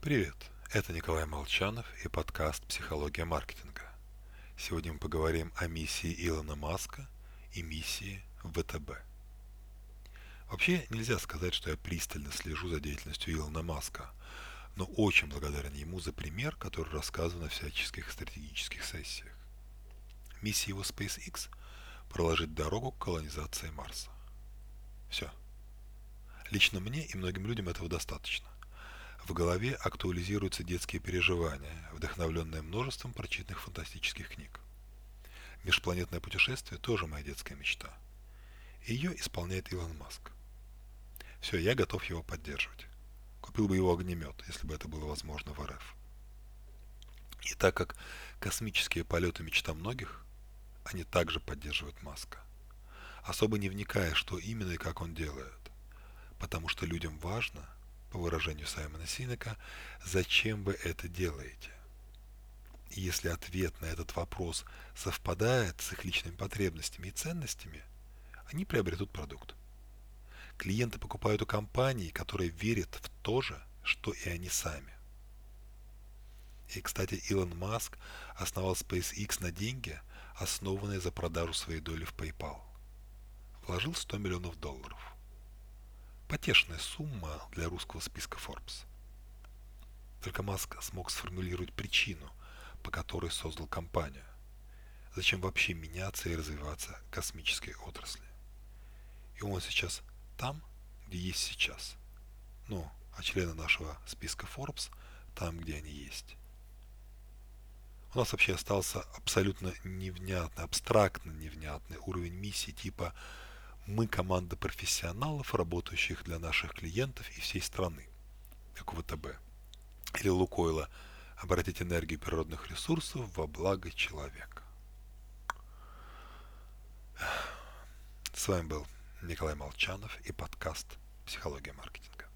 Привет, это Николай Молчанов и подкаст «Психология маркетинга». Сегодня мы поговорим о миссии Илона Маска и миссии ВТБ. Вообще нельзя сказать, что я пристально слежу за деятельностью Илона Маска, но очень благодарен ему за пример, который рассказан на всяческих стратегических сессиях. Миссия его SpaceX – проложить дорогу к колонизации Марса. Все. Лично мне и многим людям этого достаточно. В голове актуализируются детские переживания, вдохновленные множеством прочитанных фантастических книг. Межпланетное путешествие тоже моя детская мечта. Ее исполняет Илон Маск. Все, я готов его поддерживать. Купил бы его огнемет, если бы это было возможно в РФ. И так как космические полеты мечта многих, они также поддерживают Маска. Особо не вникая, что именно и как он делает. Потому что людям важно – по выражению Саймона Синека, зачем вы это делаете? Если ответ на этот вопрос совпадает с их личными потребностями и ценностями, они приобретут продукт. Клиенты покупают у компаний, которые верят в то же, что и они сами. И, кстати, Илон Маск основал SpaceX на деньги, основанные за продажу своей доли в PayPal. Вложил 100 миллионов долларов. Потешная сумма для русского списка Forbes. Только Маск смог сформулировать причину, по которой создал компанию. Зачем вообще меняться и развиваться космической отрасли? И он сейчас там, где есть сейчас. Ну, а члены нашего списка Forbes там, где они есть. У нас вообще остался абсолютно невнятный, абстрактно невнятный уровень миссии типа мы команда профессионалов, работающих для наших клиентов и всей страны, как ВТБ. Или Лукойла обратить энергию природных ресурсов во благо человека. С вами был Николай Молчанов и подкаст «Психология маркетинга».